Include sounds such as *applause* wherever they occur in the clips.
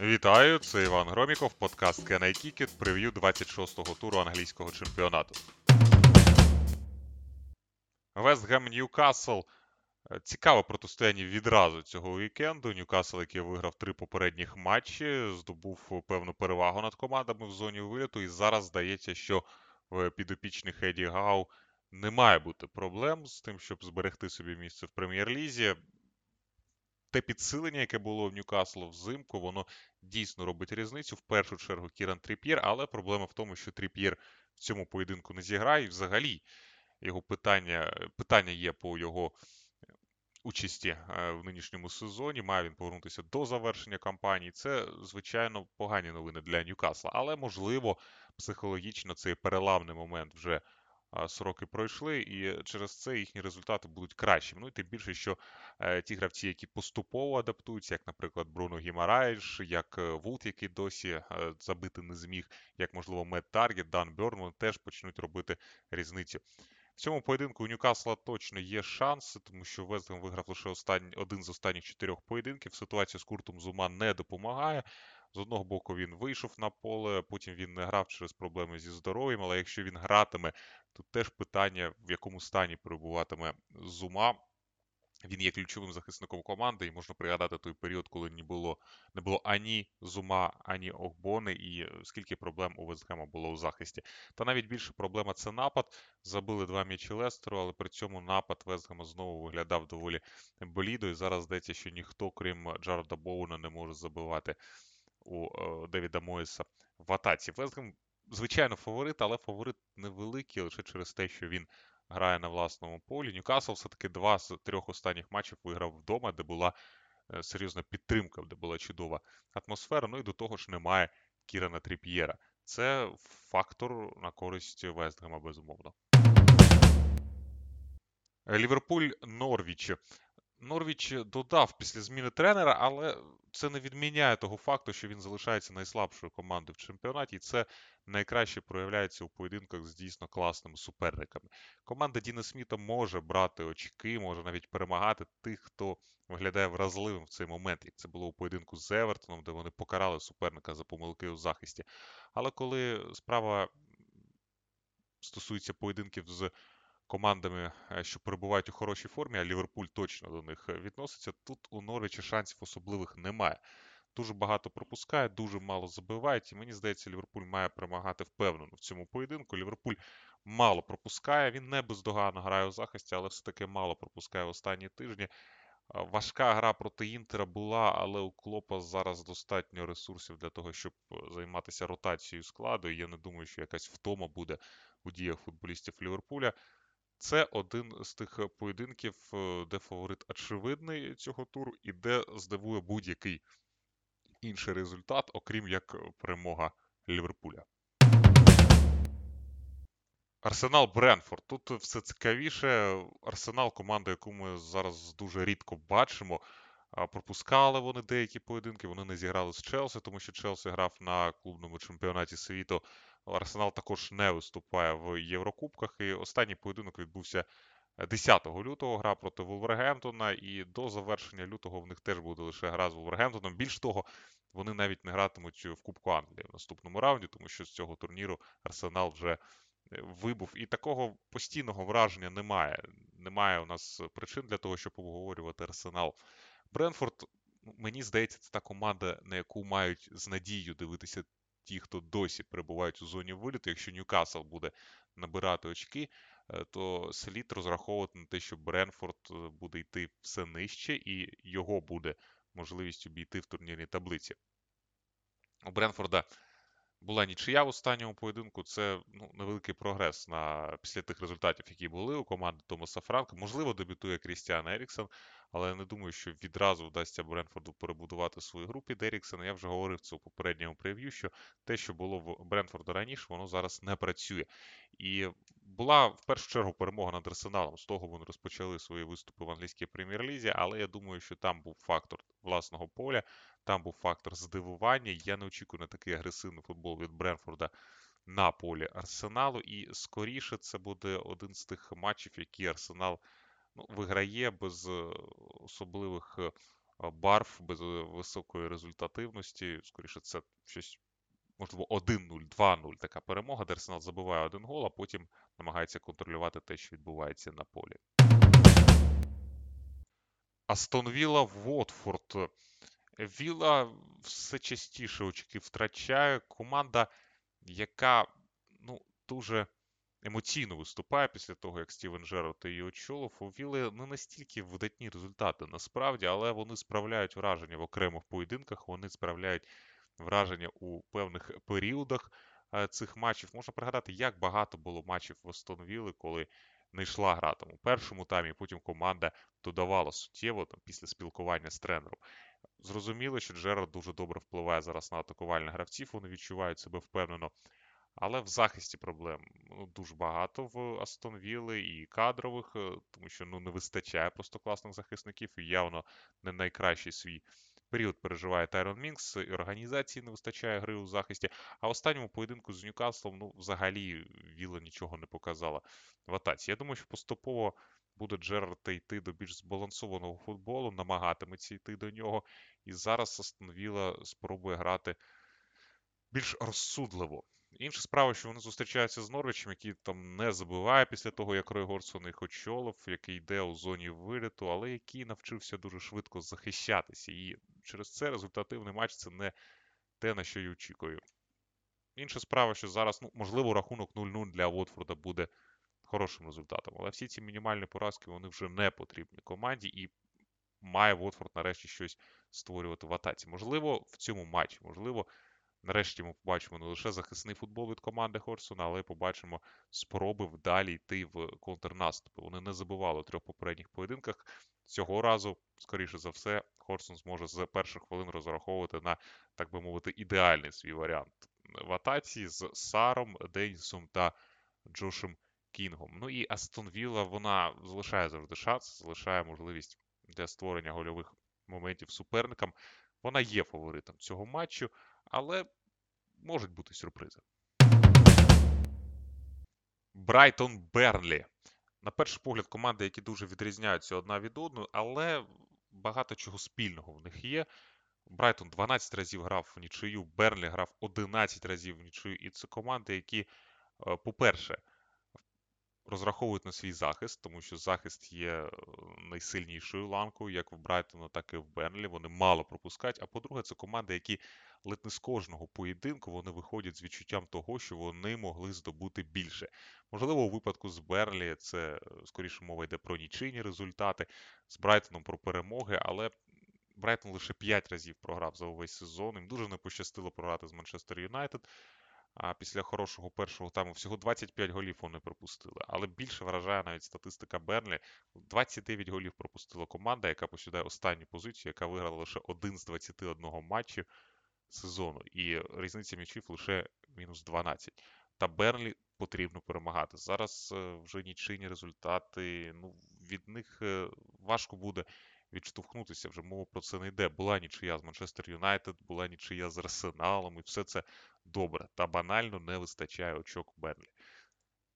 Вітаю, це Іван Громіков, подкаст Can I прев'ю 26-го туру англійського чемпіонату. Вестгем Ньюкасл. Е, цікаве протистояння відразу цього вікенду. Ньюкасл, який виграв три попередніх матчі, здобув певну перевагу над командами в зоні виліту. І зараз здається, що в підопічних Еді Гау не має бути проблем з тим, щоб зберегти собі місце в прем'єр-лізі те підсилення, яке було в Ньюкаслу взимку, воно дійсно робить різницю. В першу чергу Кіран Тріп'єр, але проблема в тому, що Тріп'єр в цьому поєдинку не зіграє. І взагалі його питання питання є по його участі е, в нинішньому сезоні. Має він повернутися до завершення кампанії. Це, звичайно, погані новини для Ньюкасла, але можливо психологічно цей переламний момент вже сроки пройшли, і через це їхні результати будуть кращими. Ну і тим більше, що е, ті гравці, які поступово адаптуються, як, наприклад, Бруно Гімараєш, як е, Вулт, який досі е, забити не зміг, як, можливо, Мед Таргет, Дан Бьорн, вони теж почнуть робити різницю. В цьому поєдинку у Ньюкасла точно є шанси, тому що Вестгем виграв лише останній, один з останніх чотирьох поєдинків. Ситуація з Куртом Зума не допомагає. З одного боку, він вийшов на поле, потім він не грав через проблеми зі здоров'ям, але якщо він гратиме, то теж питання, в якому стані перебуватиме Зума. Він є ключовим захисником команди, і можна пригадати той період, коли не було не було ані Зума, ані Огбони, і скільки проблем у Вестгема було у захисті. Та навіть більше проблема це напад. Забили два м'ячі Лестеру, але при цьому напад Вестгема знову виглядав доволі болідо. І зараз здається, що ніхто, крім Джареда Боуна, не може забивати у е, Девіда Моїса в атаці. Вестгем, звичайно, фаворит, але фаворит невеликий лише через те, що він грає на власному полі. Ньюкасл все-таки два з трьох останніх матчів виграв вдома, де була е, серйозна підтримка, де була чудова атмосфера. Ну і до того ж немає Кірана Тріп'єра. Це фактор на користь Вестгема, безумовно. Ліверпуль Норвіч. Норвіч додав після зміни тренера, але це не відміняє того факту, що він залишається найслабшою командою в чемпіонаті, і це найкраще проявляється у поєдинках з дійсно класними суперниками. Команда Діна Сміта може брати очки, може навіть перемагати тих, хто виглядає вразливим в цей момент, як це було у поєдинку з Евертоном, де вони покарали суперника за помилки у захисті. Але коли справа стосується поєдинків з командами, е, що перебувають у хорошій формі, а Ліверпуль точно до них е, відноситься. Тут у Норвіча шансів особливих немає. Дуже багато пропускає, дуже мало забивають. І мені здається, Ліверпуль має перемагати впевнено в цьому поєдинку. Ліверпуль мало пропускає. Він не бездоганно грає у захисті, але все-таки мало пропускає в останні тижні. Е, важка гра проти Інтера була, але у Клопа зараз достатньо ресурсів для того, щоб займатися ротацією складу. Я не думаю, що якась втома буде у діях футболістів Ліверпуля. Це один з тих е, поєдинків, е, де фаворит очевидний цього туру, і де здивує будь-який інший результат, окрім як е, перемога Ліверпуля. Арсенал Бренфорд. Тут все цікавіше. Арсенал команда, яку ми зараз дуже рідко бачимо. Пропускали вони деякі поєдинки, вони не зіграли з Челсі, тому що Челсі грав на клубному чемпіонаті світу. Арсенал також не виступає в Єврокубках. І останній поєдинок відбувся 10 лютого гра проти Вулвергемптона, і до завершення лютого в них теж буде лише гра з Вулвергемптоном. Більш того, вони навіть не гратимуть в Кубку Англії в наступному раунді, тому що з цього турніру Арсенал вже е, вибув. І такого постійного враження немає. Немає у нас причин для того, щоб обговорювати Арсенал. Бренфорд, ну, мені здається, це та команда, на яку мають з надією дивитися ті, хто досі перебувають у зоні виліту. Якщо Ньюкасл буде набирати очки, е, то слід розраховувати на те, що Бренфорд е, буде йти все нижче, і його буде можливість обійти в турнірній таблиці. У Бренфорда була нічия в останньому поєдинку. Це ну, невеликий прогрес на після тих результатів, які були у команди Томаса Франка. Можливо, дебютує Крістіан Еріксон, але я не думаю, що відразу вдасться Бренфорду перебудувати свою групу під Еріксона. Я вже говорив це у попередньому прев'ю, що те, що було в Бренфорду раніше, воно зараз не працює. І була в першу чергу перемога над Арсеналом. З того вони розпочали свої виступи в англійській прем'єр-лізі, але я думаю, що там був фактор власного поля, там був фактор здивування. Я не очікую на такий агресивний футбол від Бренфорда на полі Арсеналу. І скоріше це буде один з тих матчів, які Арсенал ну, виграє без е, особливих е, барв, без високої результативності. Скоріше, це щось, можливо, 1-0, 2-0 така перемога, де Арсенал забиває один гол, а потім намагається контролювати те, що відбувається на полі. Астон Вілла Вотфорд. Віла все частіше очки втрачає. Команда, яка ну, дуже емоційно виступає після того, як Стівен Джерард її очолив. У Віли не настільки видатні результати насправді, але вони справляють враження в окремих поєдинках, вони справляють враження у певних періодах е, цих матчів. Можна пригадати, як багато було матчів в Астон коли не йшла гра там у першому таймі, потім команда додавала суттєво там, після спілкування з тренером. Зрозуміло, що Джерард дуже добре впливає зараз на атакувальних гравців, вони відчувають себе впевнено. Але в захисті проблем ну, дуже багато в Астон Вілли і кадрових, е, тому що ну, не вистачає просто класних захисників і явно не найкращий свій період переживає Тайрон Мінкс, і організації не вистачає гри у захисті. А останньому поєдинку з Ньюкаслом, ну, взагалі, Віла нічого не показала в атаці. Я думаю, що поступово буде Джерард йти до більш збалансованого футболу, намагатиметься йти до нього. І зараз Астон Віла спробує грати більш розсудливо. Інша справа, що вони зустрічаються з Норвічем, який там не забиває після того, як Рой Горсон їх очолив, який йде у зоні виліту, але який навчився дуже швидко захищатися. І через це результативний матч це не те, на що я очікую. Інша справа, що зараз, ну, можливо, рахунок 0-0 для Уотфорда буде хорошим результатом. Але всі ці мінімальні поразки вони вже не потрібні команді, і має Уотфорд нарешті щось створювати в атаці. Можливо, в цьому матчі, можливо. Нарешті ми побачимо не лише захисний футбол від команди Хорсона, але й побачимо спроби вдалі йти в контрнаступи. Вони не забували у трьох попередніх поєдинках. Цього разу, скоріше за все, Хорсон зможе з перших хвилин розраховувати на, так би мовити, ідеальний свій варіант в атаці з Саром, Денісом та Джошем Кінгом. Ну і Астон Вілла, вона залишає завжди шанс, залишає можливість для створення гольових моментів суперникам. Вона є фаворитом цього матчу але можуть бути сюрпризи. Брайтон Бернлі. На перший погляд, команди, які дуже відрізняються одна від одної, але багато чого спільного в них є. Брайтон 12 разів грав в нічию, Бернлі грав 11 разів в нічию. І це команди, які, е, по-перше, розраховують на свій захист, тому що захист є е, найсильнішою ланкою, як в Брайтона, так і в Бернлі. Вони мало пропускають. А по-друге, це команди, які ледь не з кожного поєдинку вони виходять з відчуттям того, що вони могли здобути більше. Можливо, у випадку з Берлі це е, скоріше мова йде про нічийні результати, з Брайтоном про перемоги, але. Брайтон лише 5 разів програв за увесь сезон. Їм дуже не пощастило програти з Манчестер Юнайтед. А після хорошого першого тайму всього 25 голів вони пропустили. Але більше вражає навіть статистика Бернлі. 29 голів пропустила команда, яка посідає останню позицію, яка виграла лише один з 21 матчів сезону. І різниця м'ячів лише мінус 12. Та Бернлі потрібно перемагати. Зараз е, вже нічийні результати. Ну, від них е, важко буде відштовхнутися. Вже мова про це не йде. Була нічия з Манчестер Юнайтед, була нічия з Арсеналом, і все це добре. Та банально не вистачає очок Бернлі.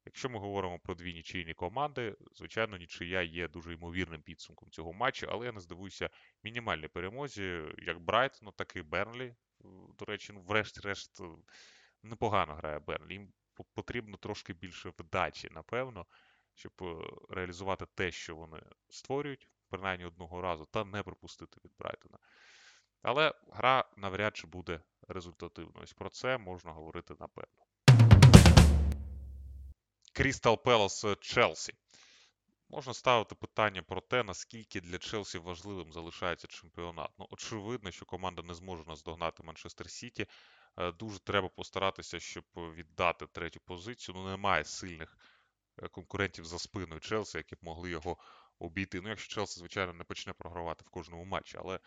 Якщо ми говоримо про дві нічийні команди, звичайно, нічия є дуже ймовірним підсумком цього матчу, але я не здивуюся мінімальній перемозі, як Брайтону, так і Бернлі. До речі, ну, врешті-решт, непогано грає Бернлі. Їм потрібно трошки більше вдачі, напевно, щоб е, реалізувати те, що вони створюють, принаймні одного разу, та не пропустити від Брайтона. Але гра навряд чи буде результативною. Ось про це можна говорити напевно. Крістал Пелос Челсі. Можна ставити питання про те, наскільки для Челсі важливим залишається чемпіонат. Ну, очевидно, що команда не зможе наздогнати Манчестер Сіті. Е, дуже треба постаратися, щоб віддати третю позицію. Ну, немає сильних е, конкурентів за спиною Челсі, які б могли його обійти. Ну, якщо Челсі, звичайно, не почне програвати в кожному матчі, але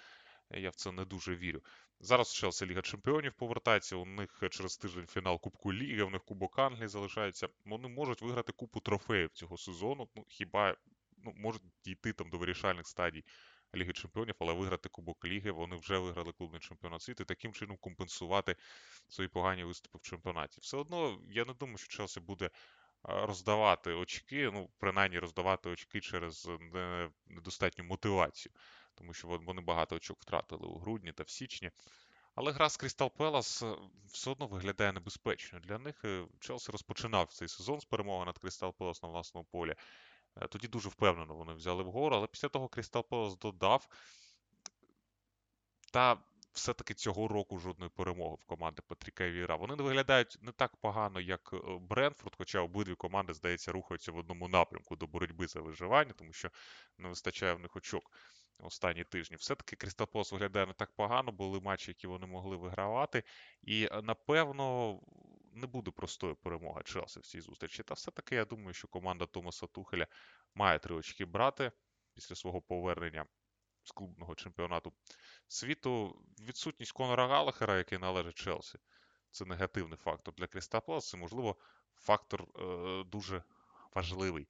я в це не дуже вірю. Зараз Челсі Ліга Чемпіонів повертається. У них через тиждень фінал Кубку Ліги, у них Кубок Англії залишається. Вони можуть виграти купу трофеїв цього сезону. Ну, хіба ну, можуть дійти там до вирішальних стадій Ліги Чемпіонів, але виграти Кубок Ліги. Вони вже виграли клубний чемпіонат світу і таким чином компенсувати свої погані виступи в чемпіонаті. Все одно я не думаю, що Челсі буде роздавати очки, ну, принаймні роздавати очки через недостатню мотивацію тому що вони багато очок втратили у грудні та в січні. Але гра з Крістал Пелас все одно виглядає небезпечно. Для них е, Челсі розпочинав цей сезон з перемоги над Крістал Пелас на власному полі. Е, тоді дуже впевнено вони взяли вгору, але після того Крістал Пелас додав. Та все-таки цього року жодної перемоги в команди Патріка Віра. Вони не виглядають не так погано, як е, Бренфорд, хоча обидві команди, здається, рухаються в одному напрямку до боротьби за виживання, тому що не вистачає в них очок останні тижні. Все-таки Крістал Пелас виглядає не так погано, були матчі, які вони могли вигравати. І е, напевно. Не буде простої перемоги Челсі в цій зустрічі. Та все-таки я думаю, що команда Томаса Тухеля має три очки брати після свого повернення з клубного чемпіонату світу. Відсутність Конора Галахера, який належить Челсі, це негативний фактор для Крістапла. Це, можливо, фактор е, дуже важливий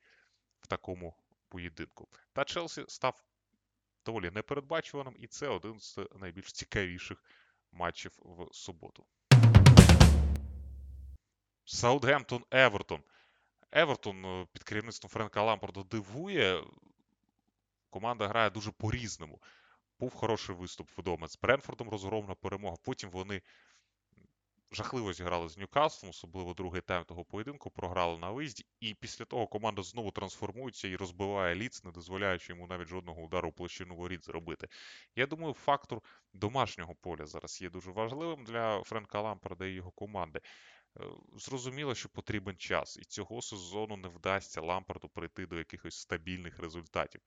в такому поєдинку. Та Челсі став доволі непередбачуваним, і це один з найбільш цікавіших матчів в суботу. Саутгемптон Евертон. Евертон е, під керівництвом Френка Лампорда дивує. Команда грає дуже по-різному. Був хороший виступ вдома з Бренфордом розгромна перемога. Потім вони жахливо зіграли з Ньюкаслом, особливо другий тайм того поєдинку, програли на виїзді. І після того команда знову трансформується і розбиває ліц, не дозволяючи йому навіть жодного удару площину воріт зробити. Я думаю, фактор домашнього поля зараз є дуже важливим для Френка Лампарда і його команди. Е, зрозуміло, що потрібен час, і цього сезону не вдасться Лампарду прийти до якихось стабільних результатів.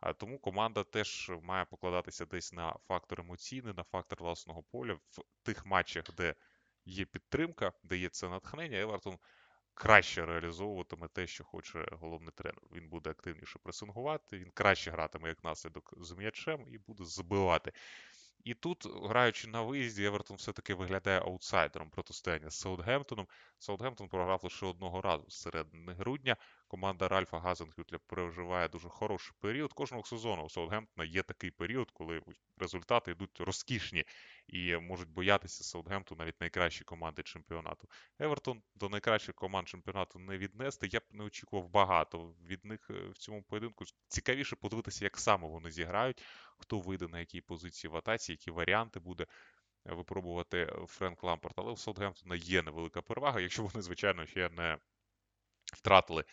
А тому команда теж має покладатися десь на фактор емоційний, на фактор власного поля в тих матчах, де є підтримка, де це натхнення. Евертон краще реалізовуватиме те, що хоче головний тренер. Він буде активніше пресингувати, він краще гратиме як наслідок з м'ячем і буде забивати. І тут, граючи на виїзді, Евертон все-таки виглядає аутсайдером протистояння з Саутгемптоном. Саутгемптон програв лише одного разу з середини грудня. Команда Ральфа Газенхютля переживає дуже хороший період. Кожного сезону у Саутгемптона є такий період, коли результати йдуть розкішні і можуть боятися Саутгемпту навіть найкращі команди чемпіонату. Евертон до найкращих команд чемпіонату не віднести. Я б не очікував багато від них е, в цьому поєдинку. Цікавіше подивитися, як саме вони зіграють, хто вийде на якій позиції в атаці, які варіанти буде. Випробувати Френк Лампорт, але у Саутгемптона є невелика перевага, якщо вони, звичайно, ще не втратили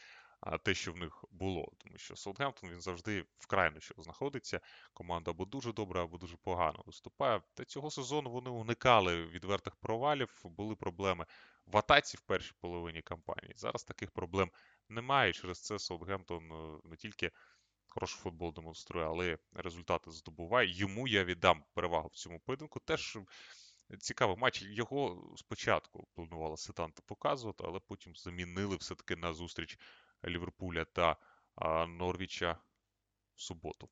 те, що в них було. Тому що Саутгемптон він завжди в крайнощах знаходиться. Команда або дуже добра, або дуже погано виступає. Та цього сезону вони уникали відвертих провалів, були проблеми в атаці в першій половині кампанії. Зараз таких проблем немає. Через це Саутгемптон е, не тільки хороший футбол демонструє, але результати здобуває. Йому я віддам перевагу в цьому поєдинку. Теж цікавий матч. Його спочатку планували сетанти показувати, але потім замінили все-таки на зустріч Ліверпуля та Норвіча в суботу.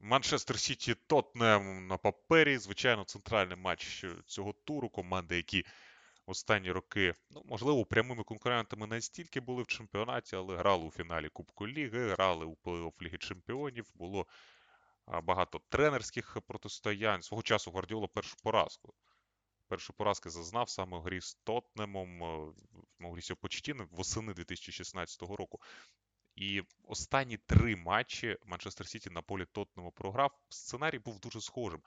Манчестер Сіті Тотнем на папері. Звичайно, центральний матч цього туру. Команди, які останні роки, ну, можливо, прямими конкурентами не стільки були в чемпіонаті, але грали у фіналі Кубку Ліги, грали у плей-офф Ліги Чемпіонів. Було багато тренерських протистоянь. Свого часу Гвардіола першу поразку Першу поразки зазнав саме в грі з Тотнемом е, Маурісіо Почтіно восени 2016 року. І останні три матчі Манчестер Сіті на полі Тотнему програв. Сценарій був дуже схожим.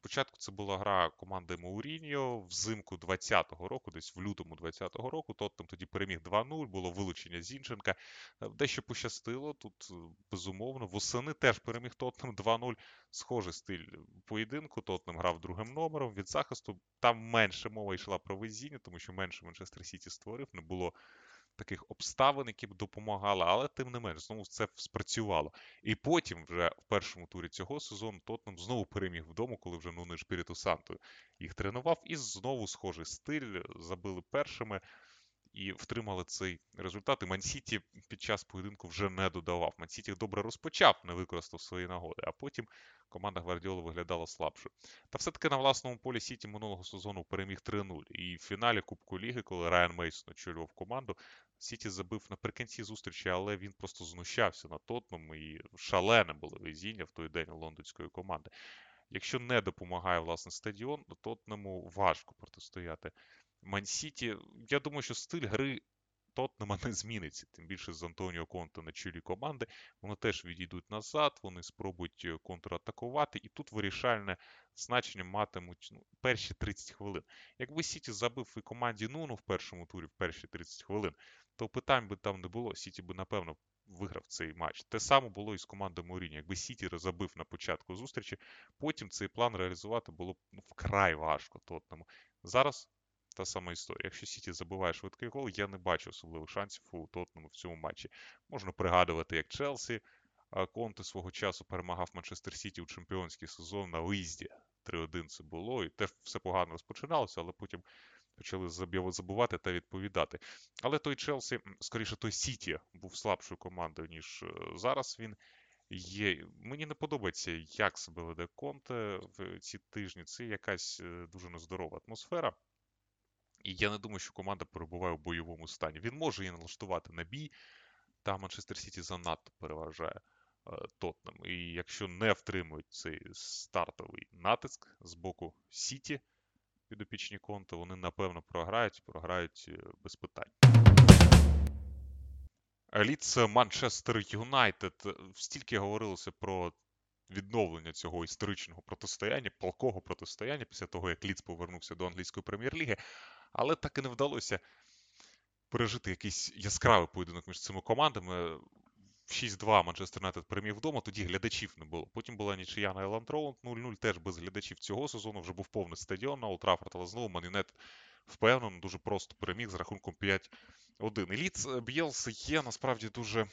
Спочатку це була гра команди Мауріньо взимку 20-го року, десь в лютому 20-го року. Тоттем тоді переміг 2-0, було вилучення Зінченка. Е, дещо пощастило. Тут е, безумовно. Восени теж переміг Тоттем 2-0. Схожий стиль поєдинку. Тоттем грав другим номером від захисту. Там менше мова йшла про везіння, тому що менше Манчестер Сіті створив, не було таких обставин, які б допомагали, але тим не менш, знову це спрацювало. І потім, вже в першому турі цього сезону, Тотнем знову переміг вдома, коли вже Нуни Шпіріту Санту їх тренував, і знову схожий стиль забили першими. І втримали цей результат. І Мансіті під час поєдинку вже не додавав. Мансіті добре розпочав, не використав свої нагоди, а потім команда Гвардіоли виглядала слабшою. Та все-таки на власному полі Сіті минулого сезону переміг 3-0. І в фіналі Кубку Ліги, коли Райан Мейсон очолював команду, Сіті забив наприкінці зустрічі, але він просто знущався на Тотному і шалене було везіння в той день лондонської команди. Якщо не допомагає власне стадіон, то Тотнему важко протистояти Мансіті. Я думаю, що стиль гри Тотнема не зміниться. Тим більше з Антоніо Конте на чолі команди. Вони теж відійдуть назад, вони спробують е, контратакувати, і тут вирішальне значення матимуть ну, перші 30 хвилин. Якби Сіті забив і команді Нуну в першому турі в перші 30 хвилин, то питань би там не було. Сіті би, напевно, виграв цей матч. Те саме було і з командою Моуріньо. Якби Сіті забив на початку зустрічі, потім цей план реалізувати було б ну, вкрай важко Тотнему. Зараз та сама історія. Якщо Сіті забиває швидкий гол, я не бачу особливих шансів у Тотнему в цьому матчі. Можна пригадувати, як Челсі Конте свого часу перемагав Манчестер Сіті у чемпіонський сезон на виїзді. 3-1 це було, і те все погано розпочиналося, але потім почали забувати та відповідати. Але той Челсі, скоріше, той Сіті був слабшою командою, ніж е, зараз він є. Мені не подобається, як себе веде Конте в ці тижні. Це якась е, дуже нездорова атмосфера. І я не думаю, що команда перебуває в бойовому стані. Він може її налаштувати на бій, та Манчестер Сіті занадто переважає е, Тотнем. І якщо не втримують цей стартовий натиск з боку Сіті підопічні Конте, вони напевно програють, програють е, без питань. Ліц Манчестер Юнайтед. Стільки говорилося про відновлення цього історичного протистояння, палкого протистояння після того, як Ліц повернувся до англійської прем'єр-ліги але так і не вдалося пережити якийсь яскравий поєдинок між цими командами. 6-2 Манчестер Юнайтед переміг вдома, тоді глядачів не було. Потім була нічия на Елланд Роуд 0-0, теж без глядачів цього сезону. Вже був повний стадіон на Олд Траффорд, але знову Манюнайтед впевнено, дуже просто переміг з рахунком 5-1. Е, Лідс Б'єлси є насправді дуже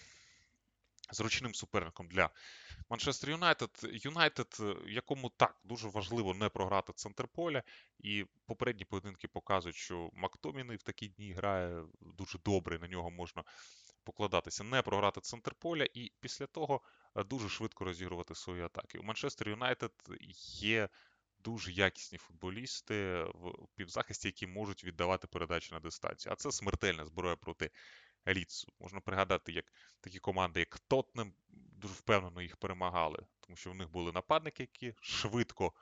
зручним суперником для Манчестер Юнайтед. Юнайтед, якому так дуже важливо не програти центр поля, і попередні поєдинки показують, що Мактоміни в такі дні грає дуже добре. На нього можна покладатися, не програти центр поля, і після того е, дуже швидко розігрувати свої атаки. У Манчестер Юнайтед є. Дуже якісні футболісти в півзахисті, які можуть віддавати передачі на дистанцію. А це смертельна зброя проти Ліцу. Можна пригадати, як такі команди, як Тотнем, дуже впевнено їх перемагали, тому що в них були нападники, які швидко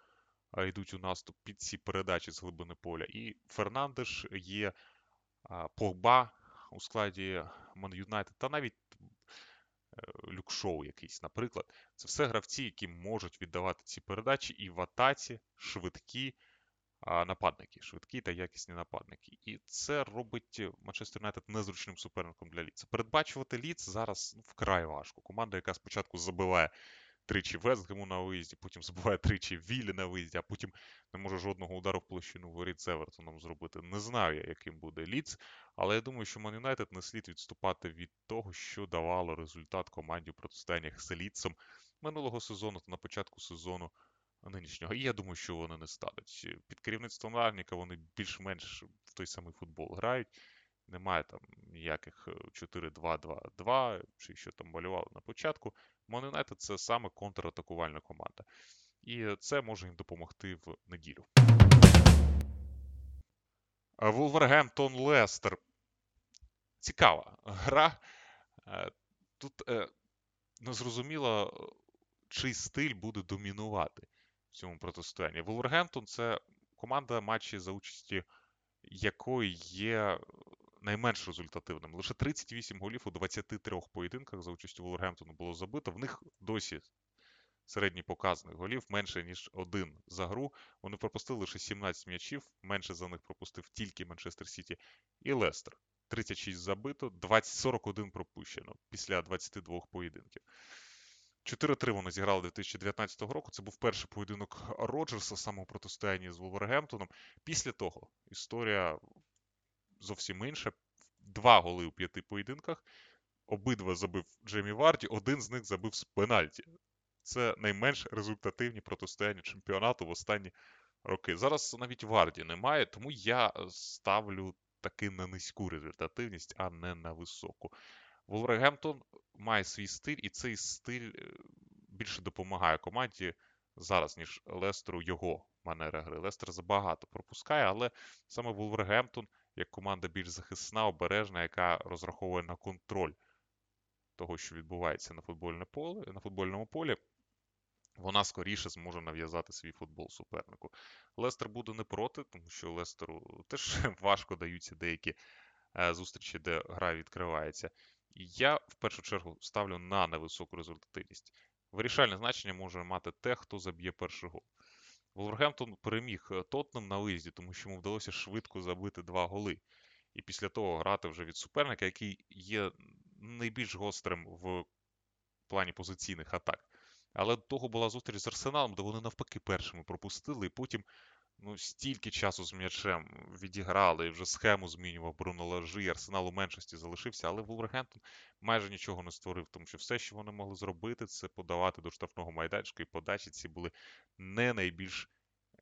йдуть у наступ під ці передачі з глибини поля. І Фернандеш є Погба у складі Ман Юнайтед, та навіть е, Люкшоу якийсь, наприклад. Це все гравці, які можуть віддавати ці передачі і в атаці швидкі нападники, швидкі та якісні нападники. І це робить Манчестер Юнайтед незручним суперником для Ліца. Передбачувати Ліц зараз ну, вкрай важко. Команда, яка спочатку забиває тричі Вестгему на виїзді, потім забиває тричі Віллі на виїзді, а потім не може жодного удару в площину воріт з Евертоном зробити. Не знаю я, яким буде Ліц, але я думаю, що Ман Юнайтед не слід відступати від того, що давало результат команді у протистояннях з Ліцем минулого сезону та на початку сезону нинішнього. І я думаю, що вони не стануть. Під керівництвом Арніка вони більш-менш в той самий футбол грають. Немає там ніяких 4-2-2-2, е, чи що там малювали на початку. Мон це саме контратакувальна команда. І це може їм допомогти в неділю. Вулвергемптон Лестер. Цікава гра. Е, тут е, незрозуміло, чий стиль буде домінувати цьому протистоянні. Вулвергемптон це команда матчі за участі якої є найменш результативним. Лише 38 голів у 23 поєдинках за участю Вулвергемптону було забито. В них досі середній показник голів менше, ніж один за гру. Вони пропустили лише 17 м'ячів, менше за них пропустив тільки Манчестер Сіті і Лестер. 36 забито, 20, 41 пропущено після 22 поєдинків. 4-3 вони зіграли 2019 року. Це був перший поєдинок Роджерса саме у протистоянні з Вулвергемптоном. Після того історія зовсім інша. Два голи у п'яти поєдинках. Обидва забив Джеймі Варді, один з них забив з пенальті. Це найменш результативні протистояння чемпіонату в останні роки. Зараз навіть Варді немає, тому я ставлю таки на низьку результативність, а не на високу. Волвергемптон має свій стиль, і цей стиль е, більше допомагає команді зараз, ніж Лестеру його манера гри. Лестер забагато пропускає, але саме Волвергемптон як команда більш захисна, обережна, яка розраховує на контроль того, що відбувається на футбольне поле, на футбольному полі. Вона скоріше зможе нав'язати свій футбол супернику. Лестер буде не проти, тому що Лестеру теж *laughs* важко даються деякі е, зустрічі, де гра відкривається. Я в першу чергу ставлю на невисоку результативність. Вирішальне значення може мати те, хто заб'є перший гол. Волвергемптон переміг е, Тотнем на виїзді, тому що йому вдалося швидко забити два голи. І після того грати вже від суперника, який є найбільш гострим в плані позиційних атак. Але до того була зустріч з Арсеналом, де вони навпаки першими пропустили, і потім ну, стільки часу з м'ячем відіграли, вже схему змінював Бруно Лажі, Арсенал у меншості залишився, але Вулвергемптон майже нічого не створив, тому що все, що вони могли зробити, це подавати до штрафного майданчика, і подачі ці були не найбільш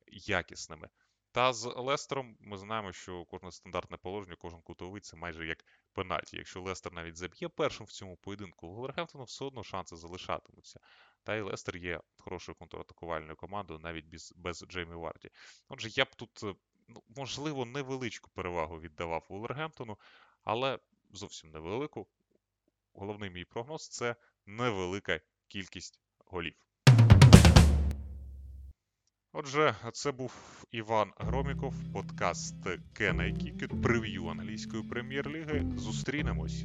якісними. Та з Лестером ми знаємо, що кожне стандартне положення, кожен кутовий це майже як пенальті. Якщо Лестер навіть заб'є першим в цьому поєдинку, у Вулвергемптону все одно шанси залишатимуться. Та й Лестер є хорошою контратакувальною командою, навіть без без Джеймі Варді. Отже, я б тут, е, ну, можливо, невеличку перевагу віддавав Вулвергемптону, але зовсім невелику. Головний мій прогноз це невелика кількість голів. Отже, це був Іван Громіков, подкаст Кена Кікет, прев'ю англійської прем'єр-ліги. Зустрінемось.